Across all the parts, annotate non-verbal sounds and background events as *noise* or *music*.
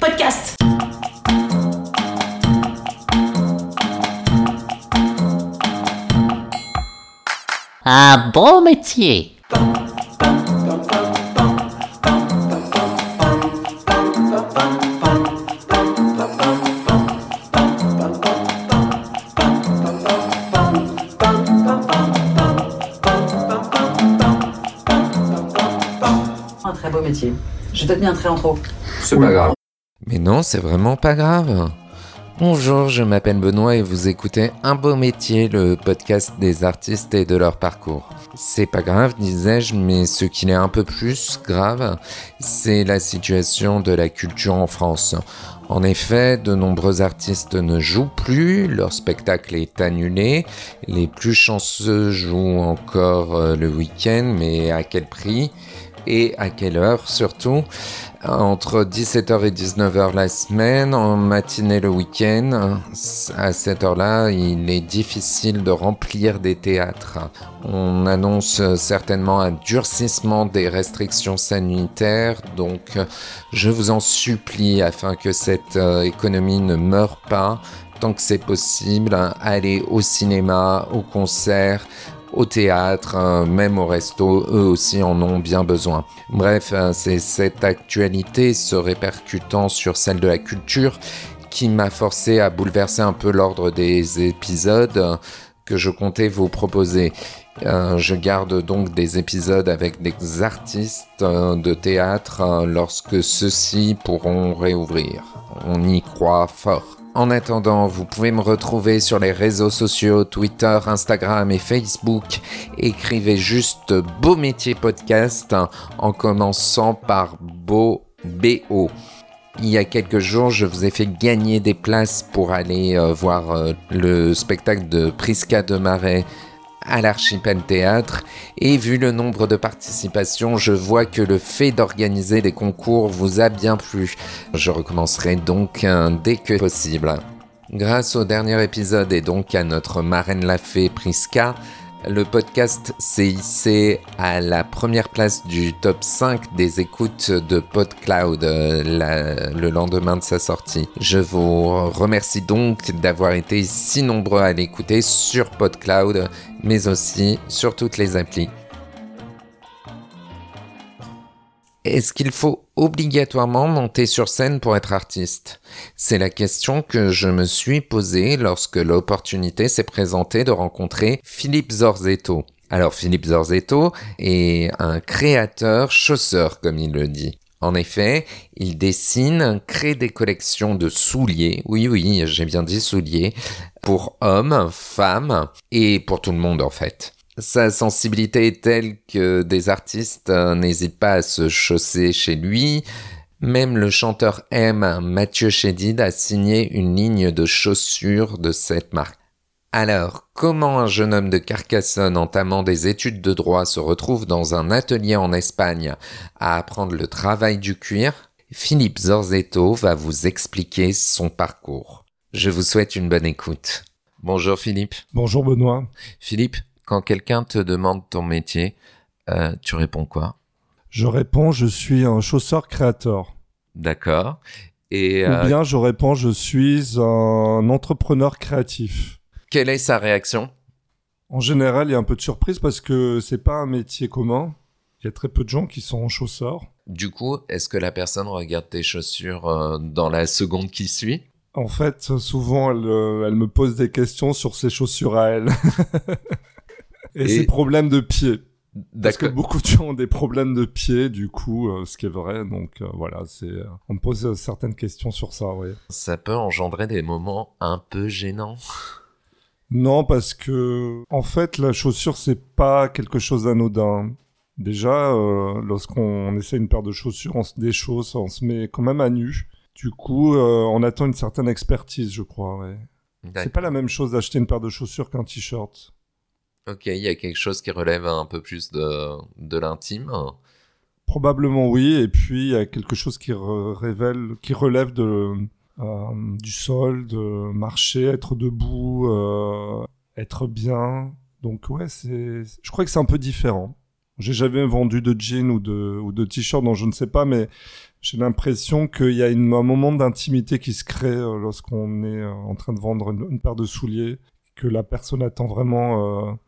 podcast. Un beau métier. Un très beau métier. Je te tenir un très en trop. C'est pas grave. Mais non, c'est vraiment pas grave. Bonjour, je m'appelle Benoît et vous écoutez Un beau métier, le podcast des artistes et de leur parcours. C'est pas grave, disais-je, mais ce qui est un peu plus grave, c'est la situation de la culture en France. En effet, de nombreux artistes ne jouent plus, leur spectacle est annulé, les plus chanceux jouent encore euh, le week-end, mais à quel prix et à quelle heure surtout? Entre 17h et 19h la semaine, en matinée le week-end. À cette heure-là, il est difficile de remplir des théâtres. On annonce certainement un durcissement des restrictions sanitaires, donc je vous en supplie, afin que cette euh, économie ne meure pas, tant que c'est possible, allez au cinéma, au concert, au théâtre, euh, même au resto, eux aussi en ont bien besoin. Bref, euh, c'est cette actualité se répercutant sur celle de la culture qui m'a forcé à bouleverser un peu l'ordre des épisodes euh, que je comptais vous proposer. je garde donc des épisodes avec des artistes de théâtre lorsque ceux-ci pourront réouvrir. On y croit fort. En attendant, vous pouvez me retrouver sur les réseaux sociaux Twitter, Instagram et Facebook. Écrivez juste Beau Métier Podcast en commençant par Beau BO. Il y a quelques jours, je vous ai fait gagner des places pour aller euh, voir euh, le spectacle de Prisca de Marais à l'Archipel Théâtre et vu le nombre de participations, je vois que le fait d'organiser des concours vous a bien plu. Je recommencerai donc dès que possible. Grâce au dernier épisode et donc à notre marraine la fée Priska, le podcast s'est hissé à la première place du top 5 des écoutes de PodCloud euh, le lendemain de sa sortie. Je vous remercie donc d'avoir été si nombreux à l'écouter sur PodCloud, mais aussi sur toutes les applis. Est-ce qu'il faut obligatoirement monter sur scène pour être artiste? C'est la question que je me suis posée lorsque l'opportunité s'est présentée de rencontrer Philippe Zorzetto. Alors Philippe Zorzetto est un créateur chausseur comme il le dit. En effet, il dessine, crée des collections de souliers, oui oui, j'ai bien dit souliers, pour hommes, femmes et pour tout le monde en fait. Sa sensibilité est telle que des artistes euh, n'hésitent pas à se chausser chez lui. Même le chanteur M, Mathieu Chédid, a signé une ligne de chaussures de cette marque. Alors, comment un jeune homme de Carcassonne entamant des études de droit se retrouve dans un atelier en Espagne à apprendre le travail du cuir? Philippe Zorzetto va vous expliquer son parcours. Je vous souhaite une bonne écoute. Bonjour Philippe. Bonjour Benoît. Philippe, quand quelqu'un te demande ton métier, euh, tu réponds quoi? Je réponds, je suis un chausseur créateur. D'accord. Et Ou euh, bien je réponds, je suis un entrepreneur créatif. quelle est sa réaction? En général, il y a un peu de surprise parce que c'est pas un métier commun. Il y a très peu de gens qui sont chausseurs. Du coup, est-ce que la personne regarde tes chaussures euh, dans la seconde qui suit? En fait, souvent, elle, elle me pose des questions sur ses chaussures à elle. *laughs* Et, Et- ses problèmes de pied. Parce que beaucoup de gens ont des problèmes de pied, du coup, euh, ce qui est vrai. Donc euh, voilà, c'est, euh, on me pose certaines questions sur ça, oui. Ça peut engendrer des moments un peu gênants? Non, parce que en fait, la chaussure c'est pas quelque chose d'anodin. Déjà, euh, lorsqu'on essaie une paire de chaussures, on se déchausse, on se met quand même à nu. Du coup, euh, on attend une certaine expertise, je crois. Ouais. C'est pas la même chose d'acheter une paire de chaussures qu'un t-shirt. Ok, il y a quelque chose qui relève un peu plus de, de l'intime. Probablement oui, et puis il y a quelque chose qui révèle, qui relève de euh, du sol, de marcher, être debout, euh, être bien. Donc ouais, je crois que c'est un peu différent. J'ai jamais vendu de jeans ou de, ou de t-shirts, donc je ne sais pas, mais j'ai l'impression qu'il y a un moment d'intimité qui se crée euh, lorsqu'on est en train de vendre une, paire de souliers, que la personne attend vraiment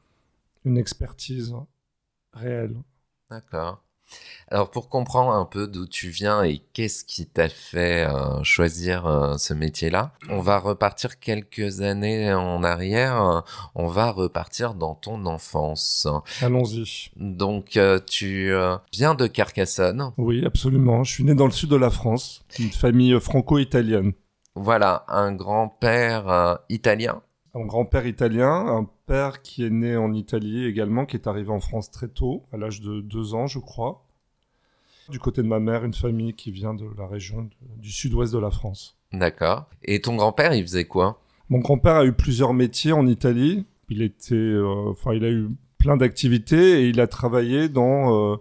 une expertise réelle. D'accord. Alors pour comprendre un peu d'où tu viens et qu'est-ce qui t'a fait euh, choisir euh, ce métier-là, on va repartir quelques années en arrière. on va repartir dans ton enfance. Allons-y. Donc euh, tu viens de Carcassonne. Oui, absolument. Je suis né dans le sud de la France, une famille franco-italienne. Voilà, un grand-père italien. Un grand-père italien, un père qui est né en Italie également, qui est arrivé en France très tôt, à l'âge de deux ans, je crois. Du côté de ma mère, une famille qui vient de la région de- du sud-ouest de la France. D'accord. Et ton grand-père, il faisait quoi? Mon grand-père a eu plusieurs métiers en Italie. Il était, euh, enfin, il a eu plein d'activités et il a travaillé dans euh,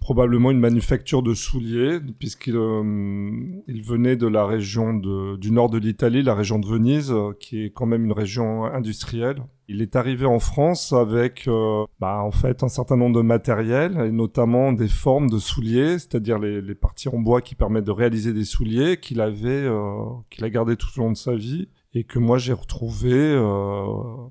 probablement une manufacture de souliers, puisqu'il euh, il venait de la région de- du nord de l'Italie, la région de Venise, euh, qui est quand même une région industrielle. Il est arrivé en France avec, euh, bah, en fait, un certain nombre de matériel, et notamment des formes de souliers, c'est-à-dire les, les parties en bois qui permettent de réaliser des souliers qu'il avait, euh, qu'il a gardé tout au long de sa vie et que moi j'ai retrouvé euh,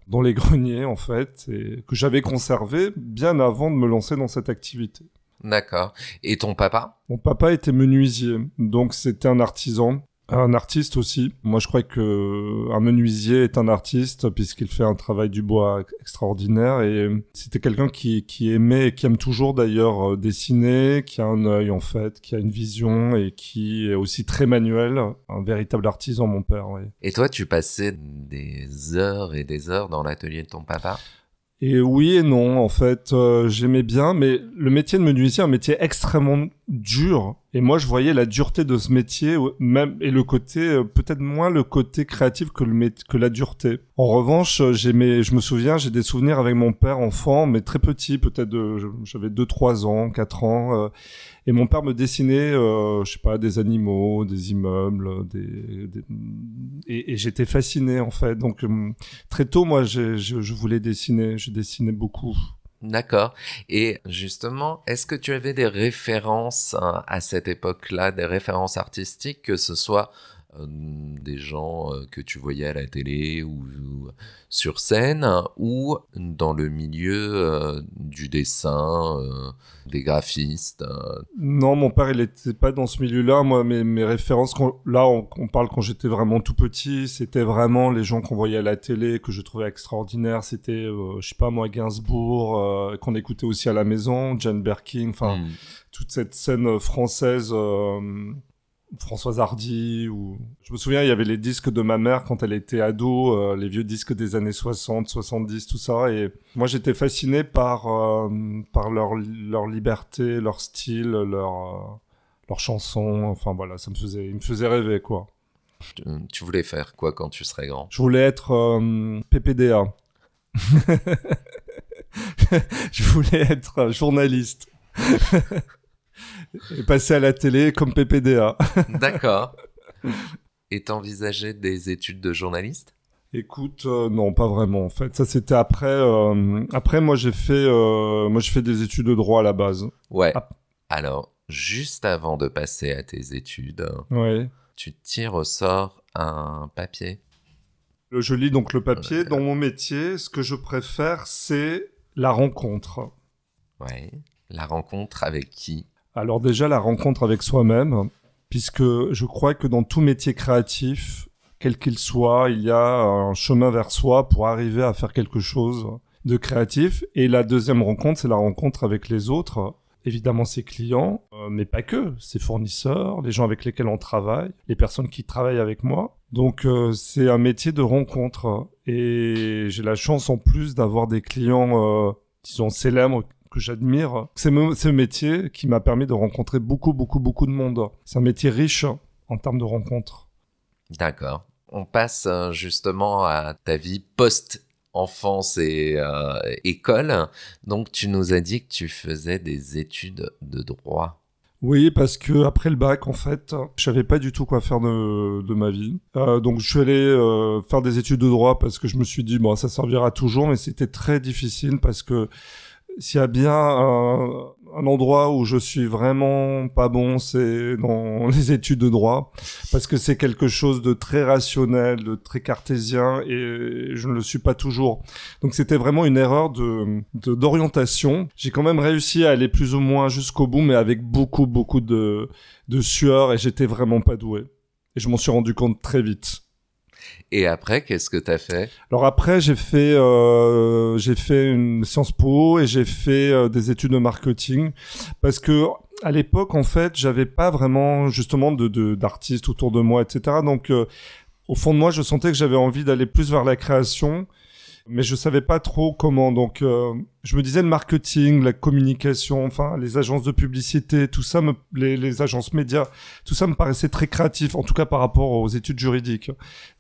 dans les greniers en fait et que j'avais conservé bien avant de me lancer dans cette activité. D'accord. Et ton papa? Mon papa était menuisier, donc c'était un artisan, un artiste aussi. Moi je crois que un menuisier est un artiste puisqu'il fait un travail du bois extraordinaire et c'était quelqu'un qui, qui aimait et qui aime toujours d'ailleurs euh, dessiner, qui a un œil en fait, qui a une vision et qui est aussi très manuel, un véritable artisan mon père. Oui. Et toi, tu passais des heures et des heures dans l'atelier de ton papa? Et oui et non, en fait, euh, j'aimais bien, mais le métier de menuisier un métier extrêmement dur. Et moi, je voyais la dureté de ce métier, euh, même et le côté, euh, peut-être moins le côté créatif que le que la dureté. En revanche, euh, j'aimais, je me souviens, j'ai des souvenirs avec mon père enfant, mais très petit, peut-être je- j'avais 2 3 ans, 4 ans, euh, et mon père me dessinait, euh, je sais pas, des animaux, des immeubles, des, et, j'étais fasciné en fait. Donc euh, très tôt, moi, je, voulais dessiner, je dessinais beaucoup. D'accord. Et justement, est-ce que tu avais des références hein, à cette époque-là, des références artistiques, que ce soit des gens euh, que tu voyais à la télé ou, ou sur scène, ou dans le milieu euh, du dessin, euh, des graphistes euh, Non, mon père, il était pas dans ce milieu-là. Moi, mes, mes références, quand- là, on, on parle quand j'étais vraiment tout petit, c'était vraiment les gens qu'on voyait à la télé, que je trouvais extraordinaires. C'était, euh, je sais pas moi, Gainsbourg, euh, qu'on écoutait aussi à la maison, Jane Birkin, enfin, hmm. toute cette scène française, euh, Françoise Hardy, ou... Je me souviens, il y avait les disques de ma mère quand elle était ado, euh, les vieux disques des années 60, 70, tout ça, et moi j'étais fasciné par, euh, par leur, leur liberté, leur style, leur, euh, leurs chansons, enfin voilà, ça me faisait, il me faisait rêver, quoi. Tu- voulais faire quoi quand tu serais grand? Je voulais être euh, PPDA. *laughs* je voulais être journaliste. *laughs* Et passer à la télé comme PPDA. D'accord. *laughs* Et t'envisageais des études de journaliste? Écoute, euh, non, pas vraiment en fait. Ça c'était après. euh, après, moi j'ai fait, euh, moi j'ai fait des études de droit à la base. Ouais. Ah. Alors, juste avant de passer à tes études, Ouais. tu tires au sort un papier? Je lis donc le papier. Dans mon métier, ce que je préfère, c'est la rencontre. Ouais. La rencontre avec qui? Alors déjà la rencontre avec soi-même, puisque je crois que dans tout métier créatif, quel qu'il soit, il y a un chemin vers soi pour arriver à faire quelque chose de créatif. Et la deuxième rencontre, c'est la rencontre avec les autres. Évidemment ses clients, euh, mais pas que, ses fournisseurs, les gens avec lesquels on travaille, les personnes qui travaillent avec moi. Donc euh, c'est un métier de rencontre. Et j'ai la chance en plus d'avoir des clients, euh, disons, célèbres que j'admire. C'est ce métier qui m'a permis de rencontrer beaucoup, beaucoup, beaucoup de monde. C'est un métier riche en termes de rencontres. D'accord. On passe euh, justement à ta vie post-enfance et euh, école. Donc, tu nous as dit que tu faisais des études de droit. Oui, parce que après le bac, en fait, je savais pas du tout quoi faire de, de ma vie. Euh, donc je suis allé euh, faire des études de droit parce que je me suis dit bon ça servira toujours, mais c'était très difficile parce que s'il y a bien un, endroit où je suis vraiment pas bon, c'est dans *laughs* les études de droit, parce que c'est quelque chose de très rationnel, de très cartésien, et je ne le suis pas toujours. Donc c'était vraiment une erreur de- d'orientation. J'ai quand même réussi à aller plus ou moins jusqu'au bout, mais avec beaucoup beaucoup de de sueur, et j'étais vraiment pas doué. Et je m'en suis rendu compte très vite. Et après, qu'est-ce que t'as fait? Alors après, j'ai fait euh, j'ai fait une Sciences Po et j'ai fait euh, des études de marketing. Parce que à l'époque, en fait, j'avais pas vraiment justement de de- d'artistes autour de moi, etc. Donc euh, au fond de moi, je sentais que j'avais envie d'aller plus vers la création, mais je savais pas trop comment. Donc euh, je me disais le marketing, la communication, enfin les agences de publicité, tout ça, me, les, les agences médias, tout ça me paraissait très créatif, en tout cas par rapport aux études juridiques.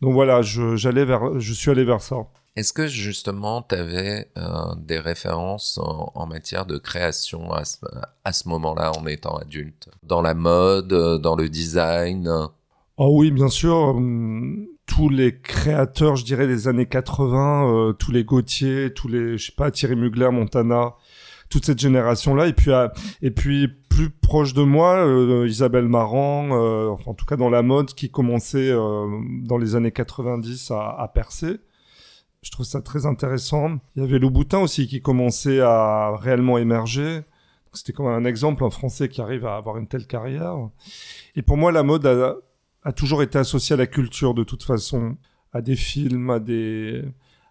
Donc voilà, je, j'allais vers, je suis allé vers ça. Est-ce que justement t'avais euh, des références en, en matière de création à ce, à ce moment-là en étant adulte? Dans la mode, euh, dans le design? Oh oui, bien sûr. Tous les créateurs, je dirais, des années 80, euh, tous les Gauthier, tous les, je sais pas, Thierry Mugler, Montana, toute cette génération-là. Et puis, et puis plus proche de moi, euh, Isabelle Marant, euh, enfin, en tout cas dans la mode, qui commençait dans les années 90 à, percer. Je trouve ça très intéressant. Il y avait Louboutin aussi qui commençait à réellement émerger. C'était comme un exemple, un Français qui arrive à avoir une telle carrière. Et pour moi, la mode a, a toujours été associée à la culture de toute façon, à des films, à des,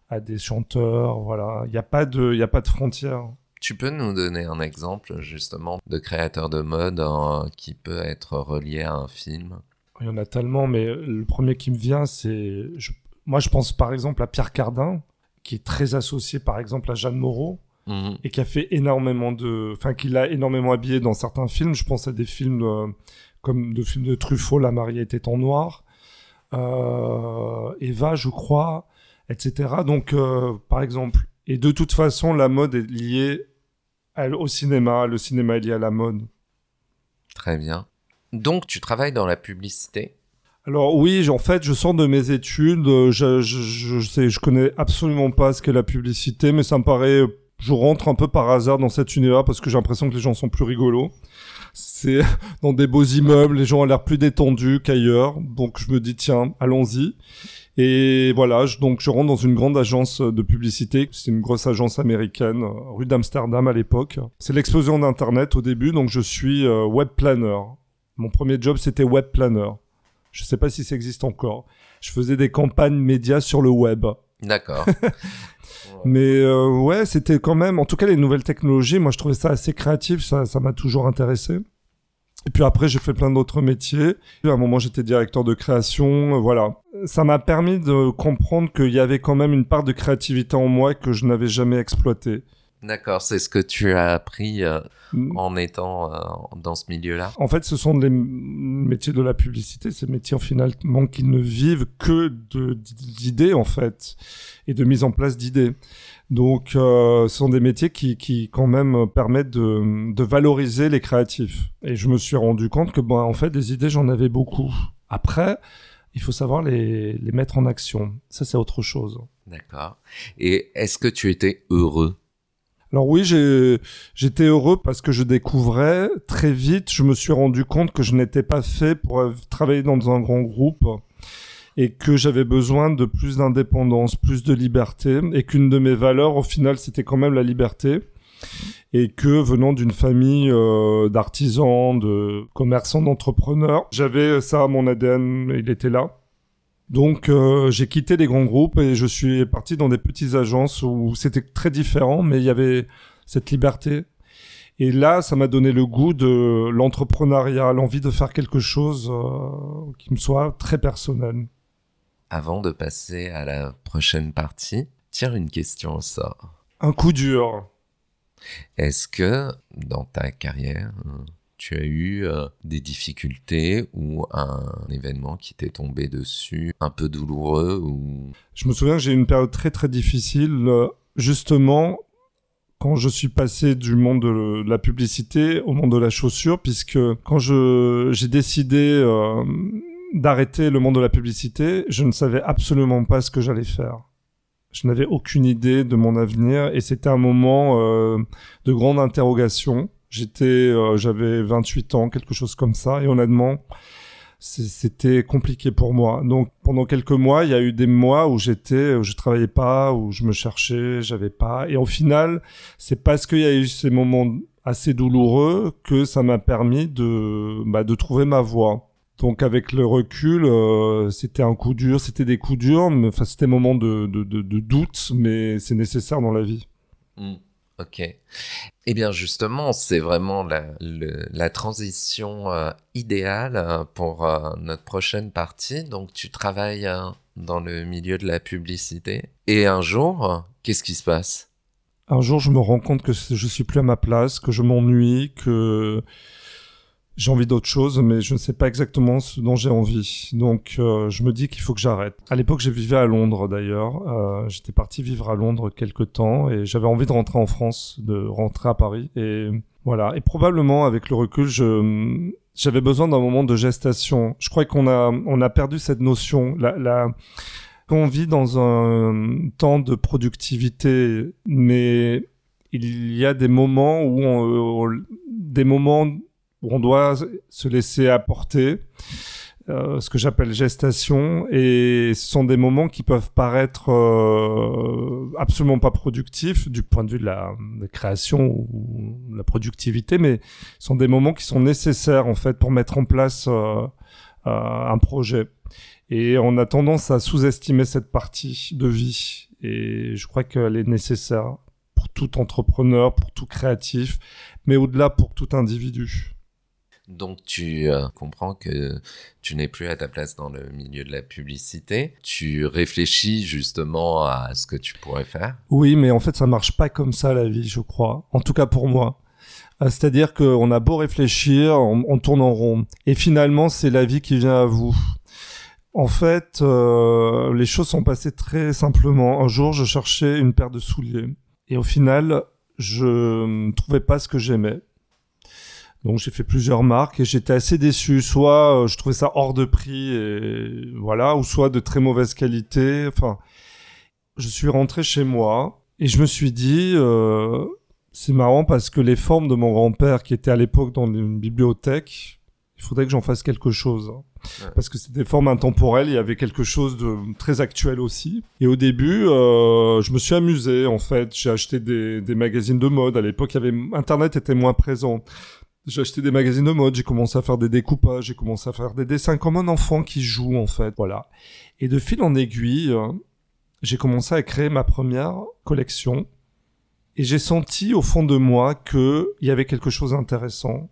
à des chanteurs, voilà. Il n'y a pas de, il y a pas de frontières. Tu peux nous donner un exemple justement de créateur de mode euh, qui peut être relié à un film? Il y en a tellement, mais le premier qui me vient, c'est, je- moi, je pense par exemple à Pierre Cardin, qui est très associé par exemple à Jeanne Moreau. Mhm. et qui a fait énormément de, enfin, qui l'a énormément habillé dans certains films. Je pense à des films euh, comme de films de Truffaut, La mariée était en noir, euh, Eva, je crois, etc. Donc, euh, par exemple, et de toute façon, la mode est liée à- au cinéma. Le cinéma est lié à la mode. Très bien. Donc tu travailles dans la publicité Alors oui, en fait, je sors de mes études. euh, Je, je, je, sais, je connais absolument pas ce qu'est la publicité, mais ça me paraît. Je rentre un peu par hasard dans cet univers parce que j'ai l'impression que les gens sont plus rigolos. C'est *laughs* dans des beaux immeubles, les gens ont l'air plus détendus qu'ailleurs. Donc je me dis tiens, allons-y. Et voilà, je, donc je rentre dans une grande agence de publicité. C'est une grosse agence américaine, euh, rue d'Amsterdam à l'époque. C'est l'explosion d'Internet au début, donc je suis euh, web planner. Mon premier job, c'était web planner. Je sais pas si ça existe encore. Je faisais des campagnes médias sur le web. D'accord. *laughs* Mais euh, ouais, c'était quand même, en tout cas les nouvelles technologies, moi je trouvais ça assez créatif, ça ça m'a toujours intéressé. Et puis après, j'ai fait plein d'autres métiers. À un moment, j'étais directeur de création, euh, voilà. Ça m'a permis de comprendre qu'il y avait quand même une part de créativité en moi que je n'avais jamais exploitée. D'accord, c'est ce que tu as appris euh, Mm. en étant euh, dans ce milieu-là. En fait, ce sont les m- métiers de la publicité, ces métiers finalement qui ne vivent que d'idées en fait et de mise en place d'idées. Donc, euh, ce sont des métiers qui, qui quand même permettent de, de valoriser les créatifs. Et je me suis rendu compte que, bon, en fait, des idées, j'en avais beaucoup. Après, il faut savoir les, les mettre en action. Ça, c'est autre chose. D'accord. Et est-ce que tu étais heureux? Alors oui, j'étais heureux parce que je découvrais très vite, je me suis rendu compte que je n'étais pas fait pour travailler dans un grand groupe et que j'avais besoin de plus d'indépendance, plus de liberté et qu'une de mes valeurs au final c'était quand même la liberté et que venant d'une famille euh, d'artisans, de commerçants, d'entrepreneurs, j'avais ça à mon ADN, il était là. Donc euh, j'ai quitté les grands groupes et je suis parti dans des petites agences où c'était très différent, mais il y avait cette liberté. Et là, ça m'a donné le goût de l'entrepreneuriat, l'envie de faire quelque chose euh, qui me soit très personnel. Avant de passer à la prochaine partie, tire une question au sort. Un coup dur. Est-ce que dans ta carrière, euh, tu as eu euh, des difficultés ou un événement qui t'est tombé dessus, un peu douloureux ou? Je me souviens que j'ai eu une période très très difficile, euh, justement quand je suis passé du monde de la publicité au monde de la chaussure, puisque quand j'ai décidé euh, d'arrêter le monde de la publicité, je ne savais absolument pas ce que j'allais faire. Je n'avais aucune idée de mon avenir et c'était un moment de grande interrogation. J'étais, euh, j'avais 28 ans, quelque chose comme ça, et honnêtement, c'était compliqué pour moi. Donc pendant quelques mois, il y a eu des mois où j'étais, où je travaillais pas, où je me cherchais, j'avais pas. Et au final, c'est parce qu'il y a eu ces moments assez douloureux que ça m'a permis de, bah, de trouver ma voie. Donc avec le recul, euh, c'était un coup dur, c'était des coups durs, enfin c'était un moment de, de, de, doute, mais c'est nécessaire dans la vie. Hmm. Ok. Eh bien, justement, c'est vraiment la, transition euh, idéale euh, pour euh, notre prochaine partie. Donc, tu travailles dans le milieu de la publicité. Et un jour, qu'est-ce qui se passe? Un jour, je me rends compte que je suis plus à ma place, que je m'ennuie, que j'ai envie d'autre chose, mais je ne sais pas exactement ce dont j'ai envie. Donc, euh, je me dis qu'il faut que j'arrête. À l'époque, j'ai vécu à Londres d'ailleurs. Euh, J'étais parti vivre à Londres quelque temps et j'avais envie de rentrer en France, de rentrer à Paris. Et voilà. Et probablement, avec le recul, je j'avais besoin d'un moment de gestation. Je crois qu'on a on a perdu cette notion. La, la on vit dans un temps de productivité, mais il y a des moments où on, des moments on doit se laisser apporter, euh, ce que j'appelle gestation, et ce sont des moments qui peuvent paraître euh, absolument pas productifs du point de vue de la, création ou de la productivité, mais ce sont des moments qui sont nécessaires en fait pour mettre en place euh, un projet. Et on a tendance à sous-estimer cette partie de vie, et je crois qu'elle est nécessaire pour tout entrepreneur, pour tout créatif, mais au-delà pour tout individu. Donc tu euh, comprends que tu n'es plus à ta place dans le milieu de la publicité. Tu réfléchis justement à ce que tu pourrais faire. Oui, mais en fait ça marche pas comme ça la vie, je crois. En tout cas pour moi. Euh, c'est-à-dire qu'on a beau réfléchir, on, tourne en rond. Et finalement, c'est la vie qui vient à vous. En fait, euh, les choses sont passées très simplement. Un jour, je cherchais une paire de souliers. Et au final, je ne trouvais pas ce que j'aimais. Donc j'ai fait plusieurs marques et j'étais assez déçu. Soit euh, je trouvais ça hors de prix et voilà, ou soit de très mauvaise qualité. Enfin, je suis rentré chez moi et je me suis dit, euh, c'est marrant parce que les formes de mon grand-père qui était à l'époque dans une bibliothèque, il faudrait que j'en fasse quelque chose. Parce que c'était des formes intemporelles, il y avait quelque chose de très actuel aussi. Et au début, euh, je me suis amusé en fait. J'ai acheté des, des magazines de mode. À l'époque, Internet était moins présent. J'ai acheté des magazines de mode, j'ai commencé à faire des découpages, j'ai commencé à faire des dessins comme un enfant qui joue en fait, voilà. Et de fil en aiguille, euh, j'ai commencé à créer ma première collection et j'ai senti au fond de moi que il y avait quelque chose d'intéressant,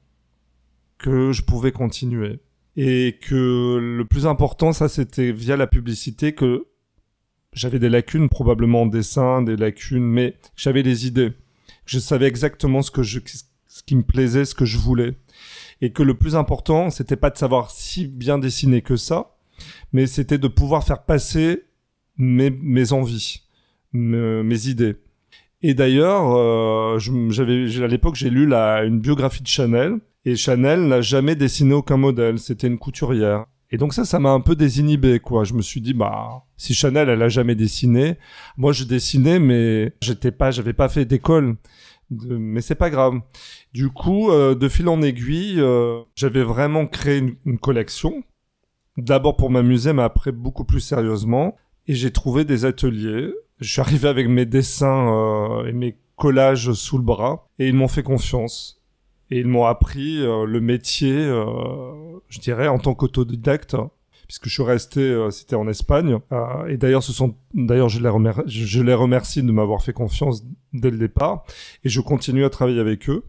que je pouvais continuer et que le plus important, ça c'était via la publicité que j'avais des lacunes probablement en dessin, des lacunes, mais j'avais des idées. Je savais exactement ce que je ce qui me plaisait, ce que je voulais. Et que le plus important, c'était pas de savoir si bien dessiner que ça, mais c'était de pouvoir faire passer mes, envies, mes, idées. Et d'ailleurs, euh, à l'époque j'ai lu la, une biographie de Chanel et Chanel n'a jamais dessiné aucun modèle. C'était une couturière. Et donc ça, ça m'a un peu désinhibé, quoi. Je me suis dit, bah, si Chanel, elle a jamais dessiné, moi je dessinais, mais j'étais pas, j'avais pas fait d'école mais c'est pas grave. Du coup, euh, de fil en aiguille, euh, j'avais vraiment créé une, collection. D'abord pour m'amuser, mais après beaucoup plus sérieusement. Et j'ai trouvé des ateliers. Je suis arrivé avec mes dessins euh, et mes collages sous le bras. Et ils m'ont fait confiance. Et ils m'ont appris le métier, je dirais, en tant qu'autodidacte puisque je suis resté, euh, c'était en Espagne. Euh, et d'ailleurs, ce sont, d'ailleurs, je les, remercie, je les remercie de m'avoir fait confiance dès le départ, et je continue à travailler avec eux.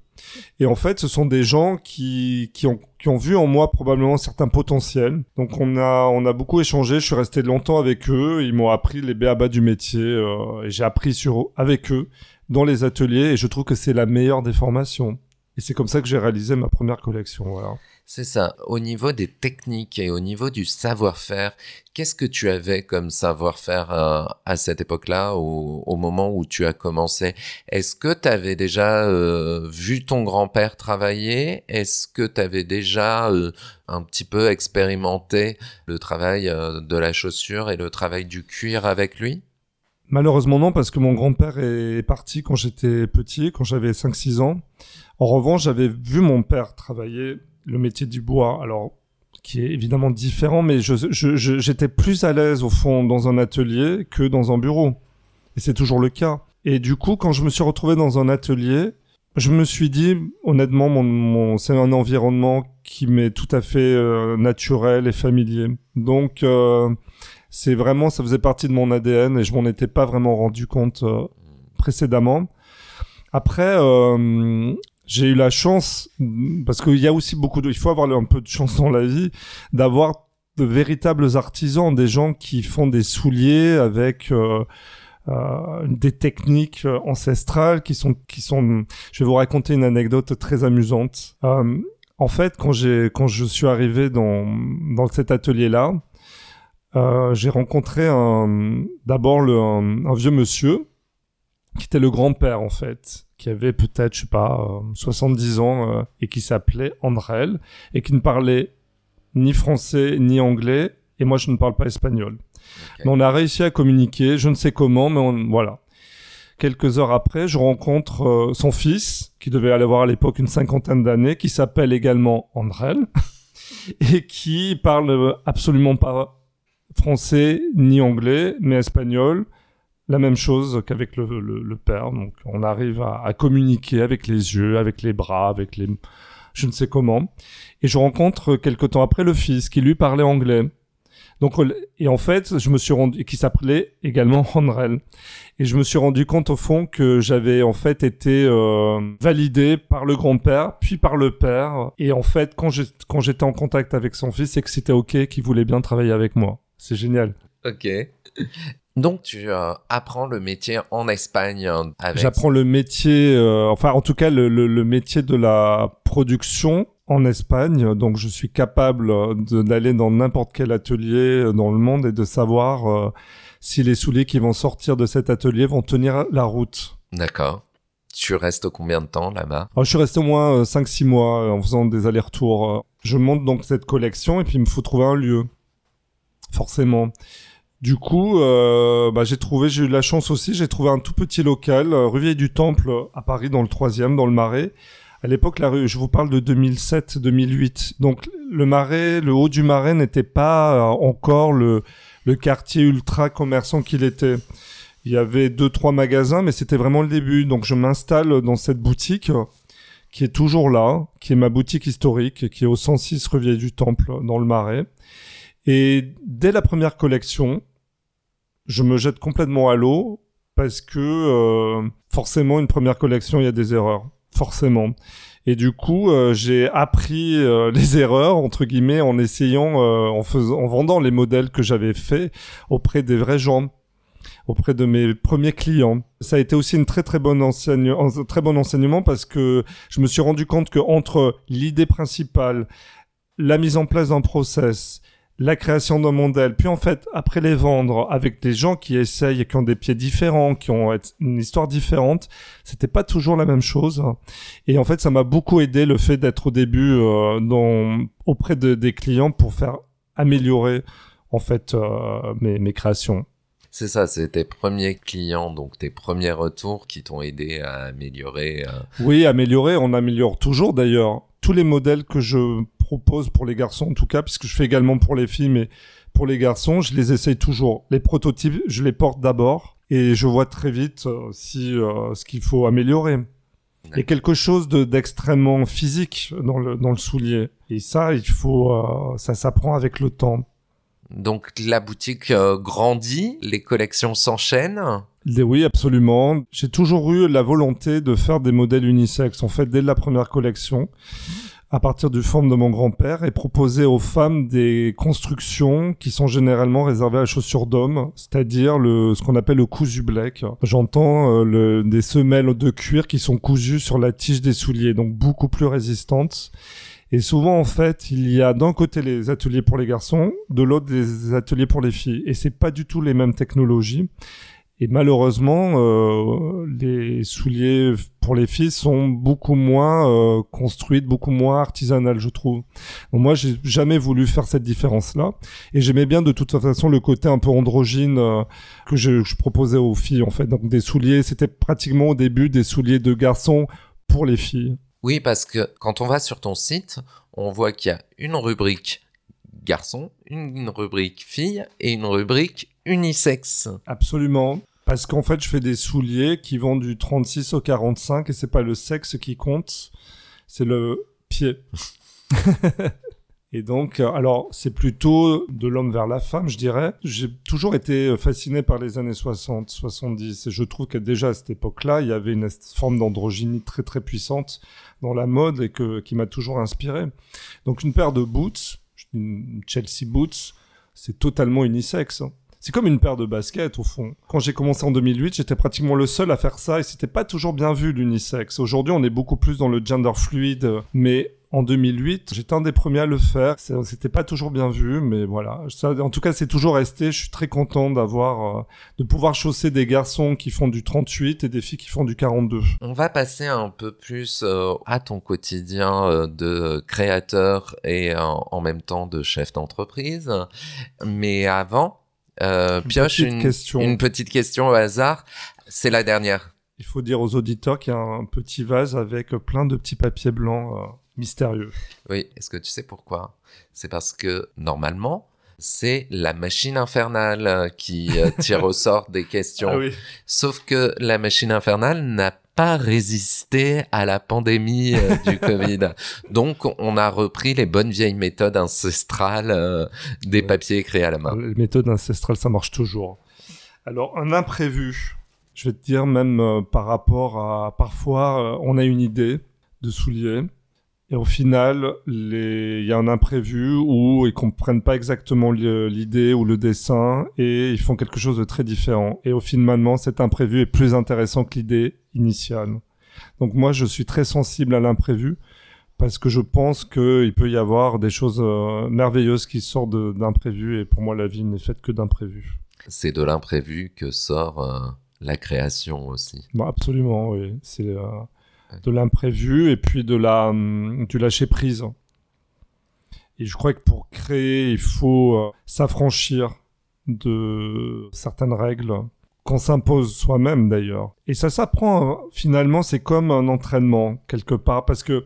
Et en fait, ce sont des gens qui, qui, ont, qui ont vu en moi probablement certains potentiels. Donc on a, on a beaucoup échangé, je suis resté longtemps avec eux, ils m'ont appris les béabas du métier, euh, et j'ai appris sur, avec eux dans les ateliers, et je trouve que c'est la meilleure des formations. Et c'est comme ça que j'ai réalisé ma première collection, voilà. C'est ça. Au niveau des techniques et au niveau du savoir-faire, qu'est-ce que tu avais comme savoir-faire euh, à cette époque-là, au, au, moment où tu as commencé? Est-ce que tu avais déjà euh, vu ton grand-père travailler? Est-ce que tu avais déjà euh, un petit peu expérimenté le travail de la chaussure et le travail du cuir avec lui? Malheureusement non, parce que mon grand-père est parti quand j'étais petit, quand j'avais 5-6 ans. En revanche, j'avais vu mon père travailler le métier du bois, alors qui est évidemment différent, mais j'étais je, je, plus à l'aise au fond dans un atelier que dans un bureau. Et c'est toujours le cas. Et du coup, quand je me suis retrouvé dans un atelier, je me suis dit, honnêtement, mon, mon c'est un environnement qui m'est tout à fait euh, naturel et familier. Donc, euh, c'est vraiment, ça faisait partie de mon ADN et je m'en étais pas vraiment rendu compte euh, précédemment. Après, euh, j'ai eu la chance, parce qu'il y a aussi beaucoup de, il faut avoir un peu de chance dans la vie, d'avoir de véritables artisans, des gens qui font des souliers avec euh, euh, des techniques ancestrales qui sont, qui sont. Je vais vous raconter une anecdote très amusante. Euh, en fait, quand j'ai, quand je suis arrivé dans dans cet atelier-là, euh, j'ai rencontré un, d'abord un, un, vieux monsieur qui était le grand-père en fait, qui avait peut-être, je sais pas, 70 euh, ans euh, et qui s'appelait Andrel et qui ne parlait ni français ni anglais et moi je ne parle pas espagnol. Okay. Mais on a réussi à communiquer, je ne sais comment, mais on, voilà. Quelques heures après, je rencontre euh, son fils, qui devait aller avoir à l'époque une cinquantaine d'années, qui s'appelle également Andrel, *laughs* et qui parle absolument pas français ni anglais, mais espagnol. La même chose qu'avec le, le, père. Donc, on arrive à, à, communiquer avec les yeux, avec les bras, avec les, je ne sais comment. Et je rencontre quelque temps après le fils qui lui parlait anglais. Donc, et en fait, je me suis rendu, qui s'appelait également *laughs* Honrel. Et je me suis rendu compte au fond que j'avais en fait été euh, validé par le grand-père, puis par le père. Et en fait, quand j'étais en contact avec son fils, c'est que c'était ok, qu'il voulait bien travailler avec moi. C'est génial. Ok. Donc tu euh, apprends le métier en Espagne hein, avec... J'apprends le métier, euh, enfin en tout cas le, le, le, métier de la production en Espagne. Donc je suis capable d'aller dans n'importe quel atelier euh, dans le monde et de savoir euh, si les souliers qui vont sortir de cet atelier vont tenir la route. D'accord. Tu restes combien de temps là-bas? Je suis resté au moins 5-6 mois en faisant des allers-retours. Je monte donc cette collection et puis il me faut trouver un lieu forcément. Du coup, euh, bah, j'ai trouvé, j'ai eu de la chance aussi, j'ai trouvé un tout petit local, euh, rue Vieille du Temple, à Paris, dans le troisième, dans le Marais. À l'époque, la rue, je vous parle de 2007-2008. Donc, le Marais, le haut du Marais n'était pas euh, encore le, le quartier ultra commerçant qu'il était. Il y avait deux, trois magasins, mais c'était vraiment le début. Donc, je m'installe dans cette boutique qui est toujours là, qui est ma boutique historique, qui est au 106 rue Vieille du Temple, dans le Marais. Et dès la première collection, je me jette complètement à l'eau parce que euh, forcément une première collection il y a des erreurs, forcément. Et du coup, euh, j'ai appris euh, *laughs* les erreurs entre guillemets en essayant, en faisant, en vendant les modèles que j'avais faits auprès des vrais gens, auprès de mes premiers clients. Ça a été aussi une très très bonne enseigne, très bon enseignement parce que je me suis rendu compte que entre l'idée principale, la mise en place d'un process, la création d'un modèle, puis en fait, après les vendre avec des gens qui essayent et qui ont des pieds différents, qui ont une histoire différente, c'était pas toujours la même chose. Et en fait, ça m'a beaucoup aidé le fait d'être au début euh, dans, auprès de, des clients pour faire améliorer en fait euh, mes, mes créations. C'est ça, c'est tes premiers clients, donc tes premiers retours qui t'ont aidé à améliorer. Euh... Oui, améliorer, on améliore toujours d'ailleurs. Tous les modèles que je propose pour les garçons en tout cas, puisque je fais également pour les filles, mais pour les garçons, je les essaye toujours. Les prototypes, je les porte d'abord et je vois très vite euh, si euh, ce qu'il faut améliorer. Il y a quelque chose d'extrêmement physique dans le, soulier. Et ça, il faut, euh, ça s'apprend avec le temps. Donc la boutique euh, grandit, les collections s'enchaînent. Oui, absolument. J'ai toujours eu la volonté de faire des modèles unisexes. En fait, dès la première collection, à partir du forme de mon grand-père, et proposer aux femmes des constructions qui sont généralement réservées à chaussures d'homme, c'est-à-dire le ce qu'on appelle le cousu black. J'entends euh, des semelles de cuir qui sont cousues sur la tige des souliers, donc beaucoup plus résistantes. Et souvent, en fait, il y a d'un côté les ateliers pour les garçons, de l'autre des ateliers pour les filles. Et c'est pas du tout les mêmes technologies. Et malheureusement, euh, les souliers pour les filles sont beaucoup moins euh, construites, beaucoup moins artisanales, je trouve. Donc moi, j'ai jamais voulu faire cette différence-là, et j'aimais bien de toute façon le côté un peu androgyne euh, que je, je proposais aux filles, en fait. Donc des souliers, c'était pratiquement au début des souliers de garçons pour les filles. Oui, parce que quand on va sur ton site, on voit qu'il y a une rubrique garçon, une rubrique fille et une rubrique unisexe. Absolument. Parce qu'en fait, je fais des souliers qui vont du 36 au 45 et c'est pas le sexe qui compte, c'est le pied. *laughs* et donc, euh, alors, c'est plutôt de l'homme vers la femme, je dirais. J'ai toujours été fasciné par les années 60, 70 et je trouve que déjà à cette époque-là, il y avait une forme d'androgynie très très puissante dans la mode et que, qui m'a toujours inspiré. Donc, une paire de boots, une Chelsea Boots, c'est totalement unisexe. hein. C'est comme une paire de baskets au fond. Quand j'ai commencé en 2008, j'étais pratiquement le seul à faire ça et c'était pas toujours bien vu l'unisexe. Aujourd'hui, on est beaucoup plus dans le gender fluide, mais en 2008, j'étais un des premiers à le faire. C'était pas toujours bien vu, mais voilà. Ça, en tout cas, c'est toujours resté. Je suis très content d'avoir, euh, de pouvoir chausser des garçons qui font du 38 et des filles qui font du 42. On va passer un peu plus euh, à ton quotidien euh, de créateur et en même temps de chef d'entreprise. Mais avant, Une pioche petite une, question. une petite question au hasard. C'est la dernière. Il faut dire aux auditeurs qu'il y a un petit vase avec plein de petits papiers blancs mystérieux. Oui, est-ce que tu sais pourquoi? C'est parce que normalement, c'est la machine infernale qui euh, *laughs* tire au sort des questions. Ah oui. Sauf que la machine infernale n'a pas résisté à la pandémie euh, du *laughs* Covid. Donc, on a repris les bonnes vieilles méthodes ancestrales euh, des Ouais. papiers écrits à la main. Les méthodes ancestrales, ça marche toujours. Alors, un imprévu, je vais te dire même euh, par rapport à... Parfois, on a une idée de soulier, et au final, il y a un imprévu où ils comprennent pas exactement l'idée ou le dessin, et ils font quelque chose de très différent. Et au finalement, cet imprévu est plus intéressant que l'idée initiale. Donc moi, je suis très sensible à l'imprévu, parce que je pense qu'il peut y avoir des choses euh, merveilleuses qui sortent d'imprévus, et pour moi, la vie n'est faite que d'imprévus. C'est de l'imprévu que sort euh, la création aussi. Bon, absolument, oui. C'est euh, de l'imprévu et puis de la, hum, du lâcher prise. Et je crois que pour créer, il faut euh, s'affranchir de certaines règles qu'on s'impose soi-même d'ailleurs. Et ça s'apprend, euh, finalement, c'est comme un entraînement quelque part, parce que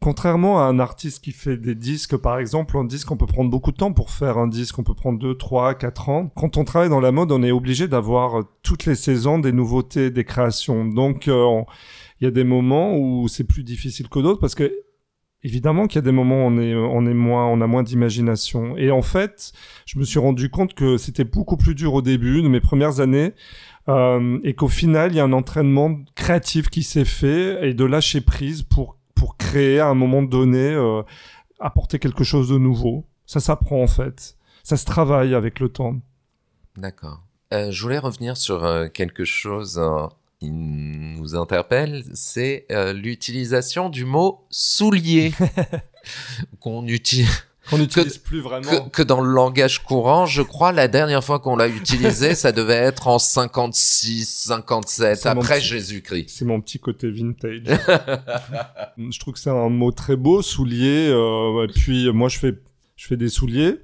contrairement à un artiste qui fait des disques, par exemple, un disque, on peut prendre beaucoup de temps pour faire un disque, on peut prendre 2, 3, 4 ans. Quand on travaille dans la mode, on est obligé d'avoir toutes les saisons des nouveautés, des créations. Donc, euh, on- il y a des moments où c'est plus difficile que d'autres, parce que Évidemment qu'il y a des moments où on est, on est moins, on a moins d'imagination. Et en fait, je me suis rendu compte que c'était beaucoup plus dur au début de mes premières années, euh, et qu'au final, il y a un entraînement créatif qui s'est fait et de lâcher prise pour pour créer à un moment donné, euh, apporter quelque chose de nouveau. Ça s'apprend en fait. Ça se travaille avec le temps. D'accord. Euh, je voulais revenir sur quelque chose euh, qui nous interpelle, c'est euh, l'utilisation du mot soulier *laughs* qu'on utilise Qu'on n'utilise plus vraiment. que, que dans le langage courant. Je crois la dernière fois qu'on l'a utilisé, ça devait être en 56, 57 C'est mon après Jésus-Christ. C'est mon petit côté vintage. *laughs* je trouve que c'est un mot très beau, soulier. euh, et puis moi, je fais, je fais des souliers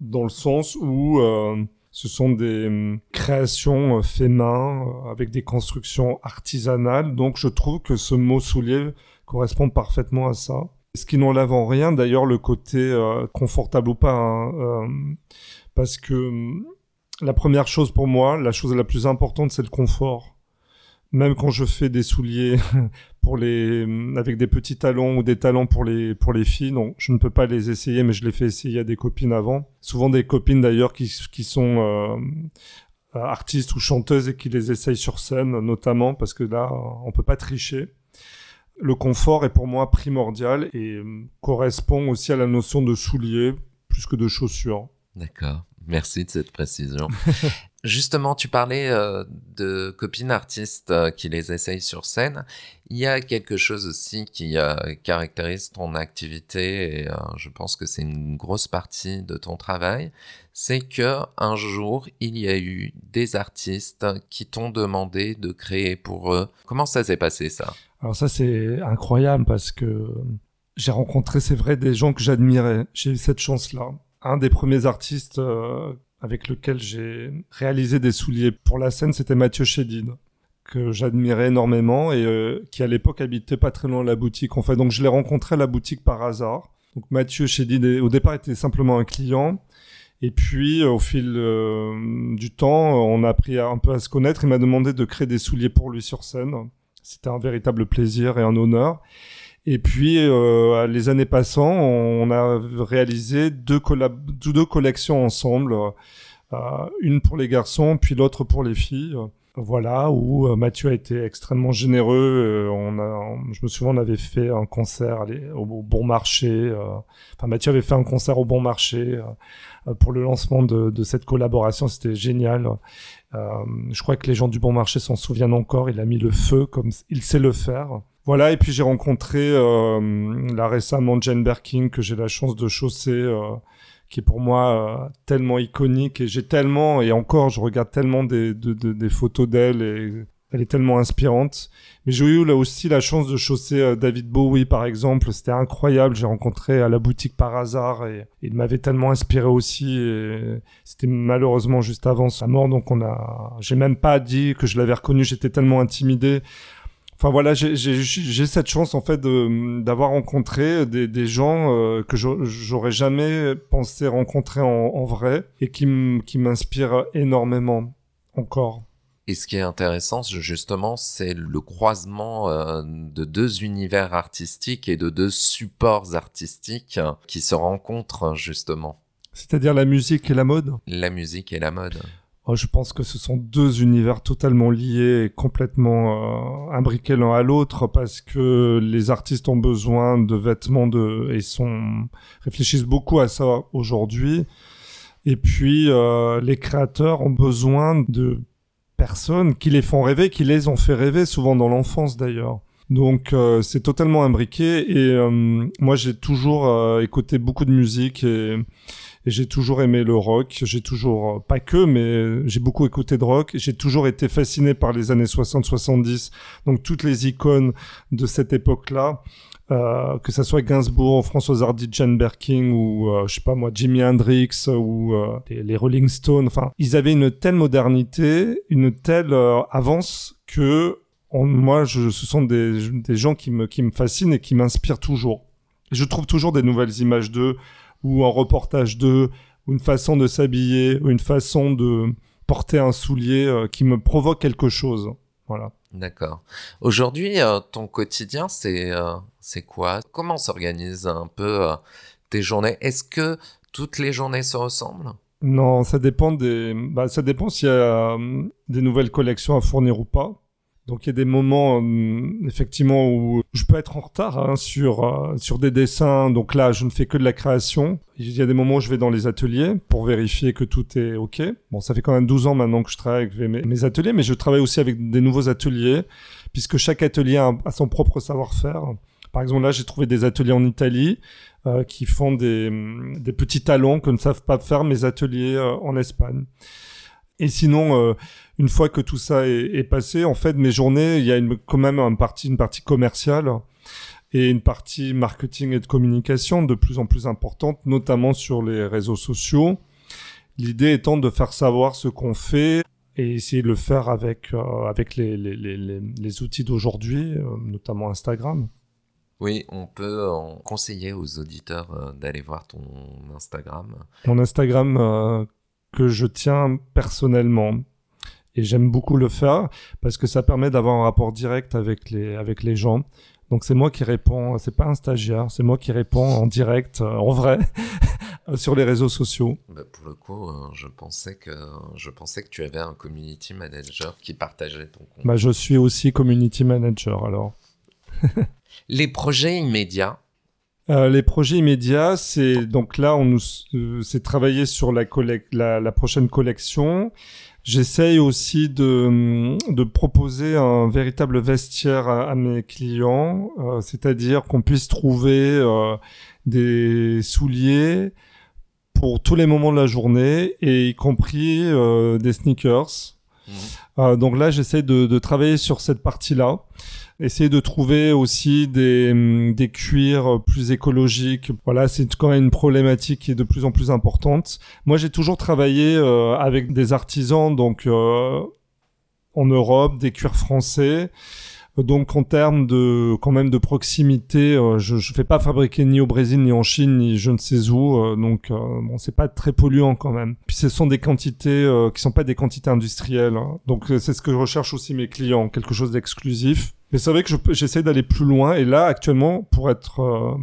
dans le sens où euh, ce sont des hum, créations euh, fait main euh, avec des constructions artisanales. Donc je trouve que ce mot soulier correspond parfaitement à ça. Ce qui n'enlève en rien d'ailleurs le côté euh, confortable ou pas, hein, euh, parce que la première chose pour moi, la chose la plus importante, c'est le confort. Même quand je fais des souliers pour les avec des petits talons ou des talons pour les pour les filles, non, je ne peux pas les essayer, mais je les fais essayer à des copines avant. Souvent des copines d'ailleurs qui qui sont euh, euh, artistes ou chanteuses et qui les essayent sur scène, notamment parce que là, on peut pas tricher. Le confort est pour moi primordial et euh, correspond aussi à la notion de souliers plus que de chaussures. D'accord. Merci de cette précision. *laughs* Justement, tu parlais euh, de copines artistes euh, qui les essayent sur scène. Il y a quelque chose aussi qui euh, caractérise ton activité et je pense que c'est une grosse partie de ton travail. C'est que un jour, il y a eu des artistes qui t'ont demandé de créer pour eux. Comment ça s'est passé ça? Alors ça, c'est incroyable parce que j'ai rencontré, c'est vrai, des gens que j'admirais. J'ai eu cette chance-là. Un des premiers artistes avec lequel j'ai réalisé des souliers pour la scène, c'était Mathieu Chédid, que j'admirais énormément et euh, qui à l'époque habitait pas très loin de la boutique. En fait, donc je l'ai rencontré à la boutique par hasard. Donc Mathieu Chédid, au départ, était simplement un client. Et puis, au fil euh, du temps, on a appris un peu à se connaître. Il m'a demandé de créer des souliers pour lui sur scène. C'était un véritable plaisir et un honneur. Et puis, euh, les années passant, on a réalisé deux, collab deux collections ensemble, euh, une pour les garçons, puis l'autre pour les filles. Voilà, où euh, Mathieu a été extrêmement généreux. Euh, je me souviens, on avait fait un concert au, Bon Marché. Euh, enfin, Mathieu avait fait un concert au Bon Marché pour le lancement de cette collaboration. C'était génial. je crois que les gens du Bon Marché s'en souviennent encore. Il a mis le feu comme il sait le faire. Voilà, et puis j'ai rencontré euh, là récemment Jane Birkin que j'ai la chance de chausser, euh, qui est pour moi euh, tellement iconique et j'ai tellement et encore je regarde tellement des, de, de, des photos d'elle et elle est tellement inspirante. Mais j'ai eu là aussi la chance de chausser David Bowie par exemple, c'était incroyable. J'ai rencontré à la boutique par hasard et, il m'avait tellement inspiré aussi. Et c'était malheureusement juste avant sa mort, donc on a, j'ai même pas dit que je l'avais reconnu. J'étais tellement intimidé. Enfin voilà, j'ai cette chance en fait d'avoir rencontré des, des gens euh, que j'aurais jamais pensé rencontrer en, en vrai et qui m'inspirent énormément encore. Et ce qui est intéressant, justement, c'est le croisement euh, de deux univers artistiques et de deux supports artistiques qui se rencontrent, justement. C'est-à-dire la musique et la mode? La musique et la mode. Oh, je pense que ce sont deux univers totalement liés et complètement euh, imbriqués l'un à l'autre parce que les artistes ont besoin de vêtements de et sont réfléchissent beaucoup à ça aujourd'hui. Et puis euh, les créateurs ont besoin de personnes qui les font rêver, qui les ont fait rêver souvent dans l'enfance d'ailleurs. Donc euh, c'est totalement imbriqué et moi j'ai toujours écouté beaucoup de musique et et j'ai toujours aimé le rock. J'ai toujours, pas que, mais j'ai beaucoup écouté de rock. J'ai toujours été fasciné par les années 60-70, donc toutes les icônes de cette époque-là. Euh, que ça soit Gainsbourg, François Hardy, Jane Birkin ou euh, je sais pas moi Jimi Hendrix ou euh, les, Rolling Stones. Enfin, ils avaient une telle modernité, une telle euh, avance que moi, je, ce sont des, gens qui me qui me fascinent et qui m'inspirent toujours. Je trouve toujours des nouvelles images d'eux ou un reportage d'eux, ou une façon de s'habiller, ou une façon de porter un soulier euh, qui me provoque quelque chose. Voilà. D'accord. Aujourd'hui, euh, ton quotidien, c'est euh, c'est quoi? Comment s'organisent un peu tes journées? Est-ce que toutes les journées se ressemblent? Non, ça dépend des. Bah, ça dépend s'il y a des nouvelles collections à fournir ou pas. Donc il y a des moments euh, effectivement où je peux être en retard hein, sur euh, sur des dessins. Donc là, je ne fais que de la création. Il y a des moments où je vais dans les ateliers pour vérifier que tout est OK. Bon, ça fait quand même 12 ans maintenant que je travaille avec mes, ateliers, mais je travaille aussi avec des nouveaux ateliers puisque chaque atelier a, son propre savoir-faire. Par exemple, là, j'ai trouvé des ateliers en Italie euh, qui font des, des petits talons que ne savent pas faire mes ateliers euh, en Espagne. Et sinon, une fois que tout ça est, est, passé, en fait, mes journées, il y a une, quand même une partie, une partie commerciale et une partie marketing et de communication de plus en plus importante, notamment sur les réseaux sociaux. L'idée étant de faire savoir ce qu'on fait et essayer de le faire avec, euh, avec les, les, les, les outils d'aujourd'hui, euh, notamment Instagram. Oui, on peut en conseiller aux auditeurs euh, d'aller voir ton Instagram. Mon Instagram que je tiens personnellement. Et j'aime beaucoup le faire parce que ça permet d'avoir un rapport direct avec les, avec les gens. Donc c'est moi qui réponds, c'est pas un stagiaire, c'est moi qui réponds en direct, euh, en vrai, *laughs* sur les réseaux sociaux. Bah pour le coup, euh, je pensais que je pensais que tu avais un community manager qui partageait ton compte. Bah je suis aussi community manager alors. *laughs* les projets immédiats. Euh, les projets immédiats, c'est donc là on nous euh, c'est travailler sur la, la, la prochaine collection. J'essaye aussi de, de proposer un véritable vestiaire à, mes clients, euh, c'est-à-dire qu'on puisse trouver euh, des souliers pour tous les moments de la journée, et y compris euh, des sneakers. Euh, donc là, j'essaie de, de travailler sur cette partie-là. Essayer de trouver aussi des, hum, des cuirs plus écologiques. Voilà, c'est quand même une problématique qui est de plus en plus importante. Moi, j'ai toujours travaillé euh, avec des artisans, donc euh, en Europe, des cuirs français. Donc en termes de quand même de proximité, euh, je ne fais pas fabriquer ni au Brésil ni en Chine ni je ne sais où, euh, donc euh, bon c'est pas très polluant quand même. Puis ce sont des quantités euh, qui sont pas des quantités industrielles, hein. donc c'est ce que je recherche aussi mes clients, quelque chose d'exclusif. Mais c'est vrai que je j'essaie d'aller plus loin et là actuellement, pour être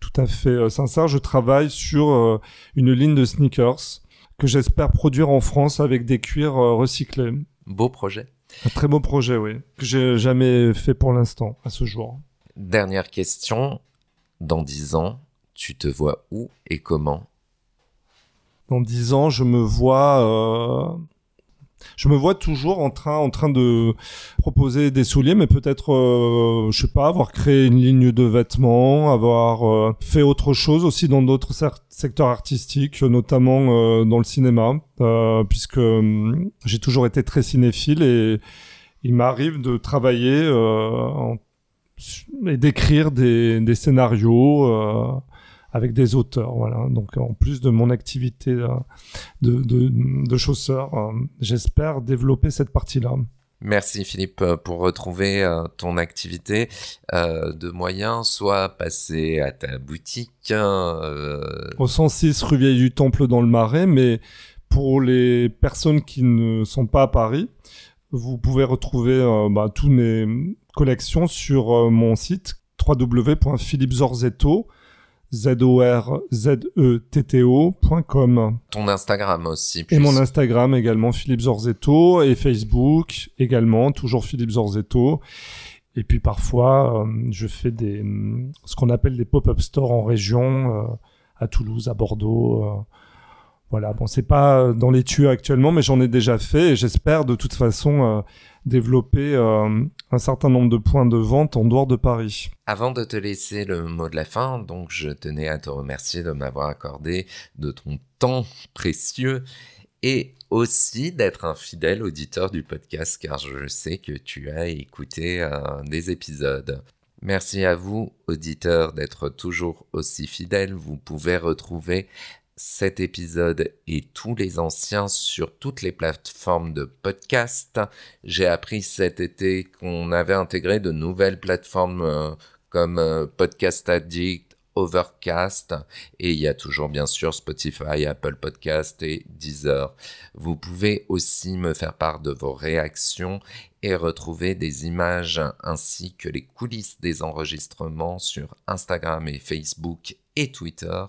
tout à fait sincère, je travaille sur une ligne de sneakers que j'espère produire en France avec des cuirs recyclés. Beau projet. Un très beau projet, oui, que j'ai jamais fait pour l'instant, à ce jour. Dernière question. Dans 10 ans, tu te vois où et comment? Dans dix ans, je me vois, euh, je me vois toujours en train, en train de proposer des souliers, mais peut-être, euh, je sais pas, avoir créé une ligne de vêtements, avoir euh, fait autre chose aussi dans d'autres secteurs artistiques, notamment euh, dans le cinéma, euh, puisque j'ai toujours été très cinéphile et il m'arrive de travailler en- et d'écrire des, des scénarios. Avec des auteurs, voilà. Donc en plus de mon activité euh, de, de, de chausseur, euh, j'espère développer cette partie-là. Merci Philippe euh, pour retrouver euh, ton activité euh, de moyens, soit passer à ta boutique, euh, Au 106 rue Vieille du Temple dans le Marais, mais pour les personnes qui ne sont pas à Paris, vous pouvez retrouver bah, toutes mes collections sur mon site www.philippezorzetto Z-O-R-Z-E-T-T-O.com. ton Instagram aussi. Et mon Instagram également, Philippe Zorzetto, et Facebook également, toujours Philippe Zorzetto. Et puis parfois, euh, je fais des, ce qu'on appelle des pop-up stores en région, euh, à Toulouse, à Bordeaux. euh, voilà, bon, c'est pas dans les tuyaux actuellement, mais j'en ai déjà fait et j'espère de toute façon développer euh, un certain nombre de points de vente en dehors de Paris. Avant de te laisser le mot de la fin, donc je tenais à te remercier de m'avoir accordé de ton temps précieux et aussi d'être un fidèle auditeur du podcast car je sais que tu as écouté euh, des épisodes. Merci à vous, auditeurs, d'être toujours aussi fidèles. Vous pouvez retrouver cet épisode et tous les anciens sur toutes les plateformes de podcast. J'ai appris cet été qu'on avait intégré de nouvelles plateformes euh, comme euh, Podcast Addict, Overcast, et il y a toujours bien sûr Spotify, Apple Podcast et Deezer. Vous pouvez aussi me faire part de vos réactions et retrouver des images ainsi que les coulisses des enregistrements sur Instagram et Facebook et Twitter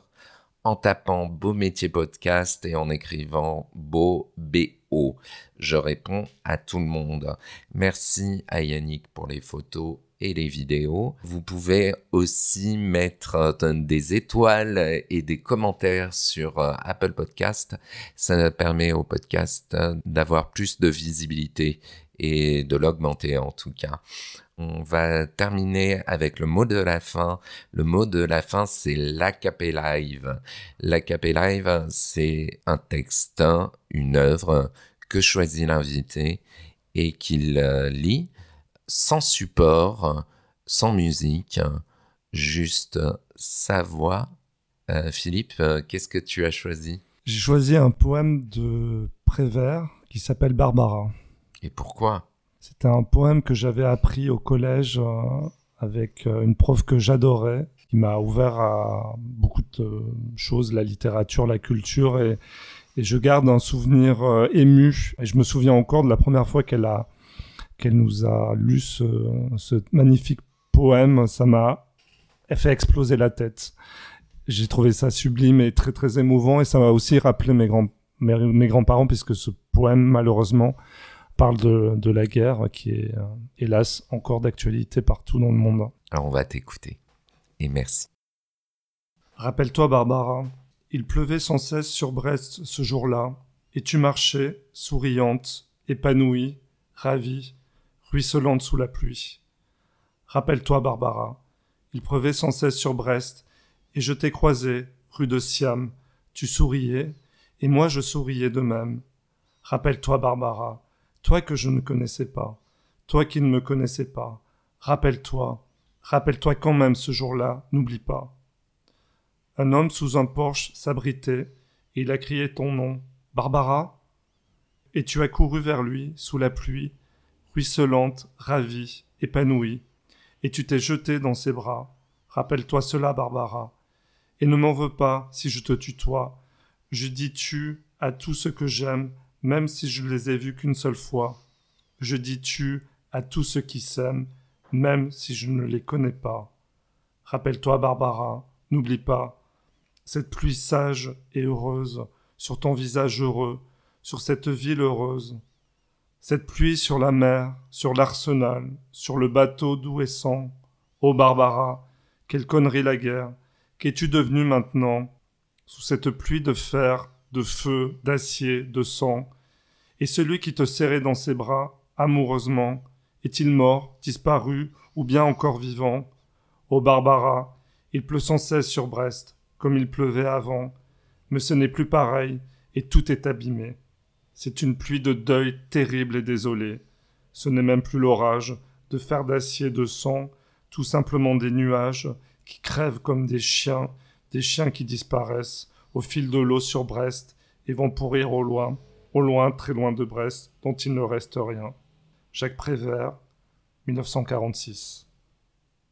en tapant Beau Métier Podcast et en écrivant Beau BO. Je réponds à tout le monde. Merci à Yannick pour les photos et les vidéos. Vous pouvez aussi mettre euh, des étoiles et des commentaires sur euh, Apple Podcast. Ça permet au podcast euh, d'avoir plus de visibilité et de l'augmenter en tout cas. On va terminer avec le mot de la fin. Le mot de la fin, c'est l'AKP Live. L'AKP Live, c'est un texte, une œuvre que choisit l'invité et qu'il euh, lit sans support, sans musique, juste sa voix. Euh, Philippe, euh, qu'est-ce que tu as choisi? J'ai choisi un poème de Prévert qui s'appelle Barbara. et pourquoi? C'était un poème que j'avais appris au collège euh, avec euh, une prof que j'adorais, qui m'a ouvert à beaucoup de choses, la littérature, la culture, et, je garde un souvenir euh, ému. Et je me souviens encore de la première fois qu'elle a qu'elle nous a lu ce, ce magnifique poème. Ça m'a fait exploser la tête. J'ai trouvé ça sublime et très très émouvant, et ça m'a aussi rappelé mes grands mes, mes grands-parents, puisque ce poème, malheureusement, parle de, de la guerre qui est, euh, hélas, encore d'actualité partout dans le monde. Alors on va t'écouter. Et merci. Rappelle-toi, Barbara, il pleuvait sans cesse sur Brest ce jour-là. Et tu marchais, souriante, épanouie, ravie, ruisselante sous la pluie. Rappelle-toi, Barbara, il pleuvait sans cesse sur Brest, et je t'ai croisé, rue de Siam. Tu souriais, et moi je souriais de même. Rappelle-toi, Barbara, toi que je ne connaissais pas, toi qui ne me connaissais pas. Rappelle-toi, rappelle-toi quand même ce jour-là, n'oublie pas. Un homme sous un porche s'abritait, et il a crié ton nom. Barbara Et tu as couru vers lui, sous la pluie, ruisselante, ravie, épanouie, et tu t'es jeté dans ses bras. Rappelle-toi cela, Barbara. Et ne m'en veux pas si je te tutoie. Je dis tu à tout ce que j'aime, même si je les ai vus qu'une seule fois. Je dis tu à tous ceux qui s'aiment, même si je ne les connais pas. Rappelle-toi, Barbara, n'oublie pas, cette pluie sage et heureuse, sur ton visage heureux, sur cette ville heureuse. Cette pluie sur la mer, sur l'arsenal, sur le bateau doux et sang. Ô Barbara, quelle connerie la guerre. Qu'es-tu devenue maintenant Sous cette pluie de fer, de feu, d'acier, de sang. Et celui qui te serrait dans ses bras, amoureusement, est-il mort, disparu, ou bien encore vivant? Ô Barbara, il pleut sans cesse sur Brest comme il pleuvait avant, mais ce n'est plus pareil, et tout est abîmé. C'est une pluie de deuil terrible et désolée. Ce n'est même plus l'orage, de fer d'acier, de sang, tout simplement des nuages qui crèvent comme des chiens, des chiens qui disparaissent au fil de l'eau sur Brest et vont pourrir au loin, au loin, très loin de Brest, dont il ne reste rien. Jacques Prévert, 1946.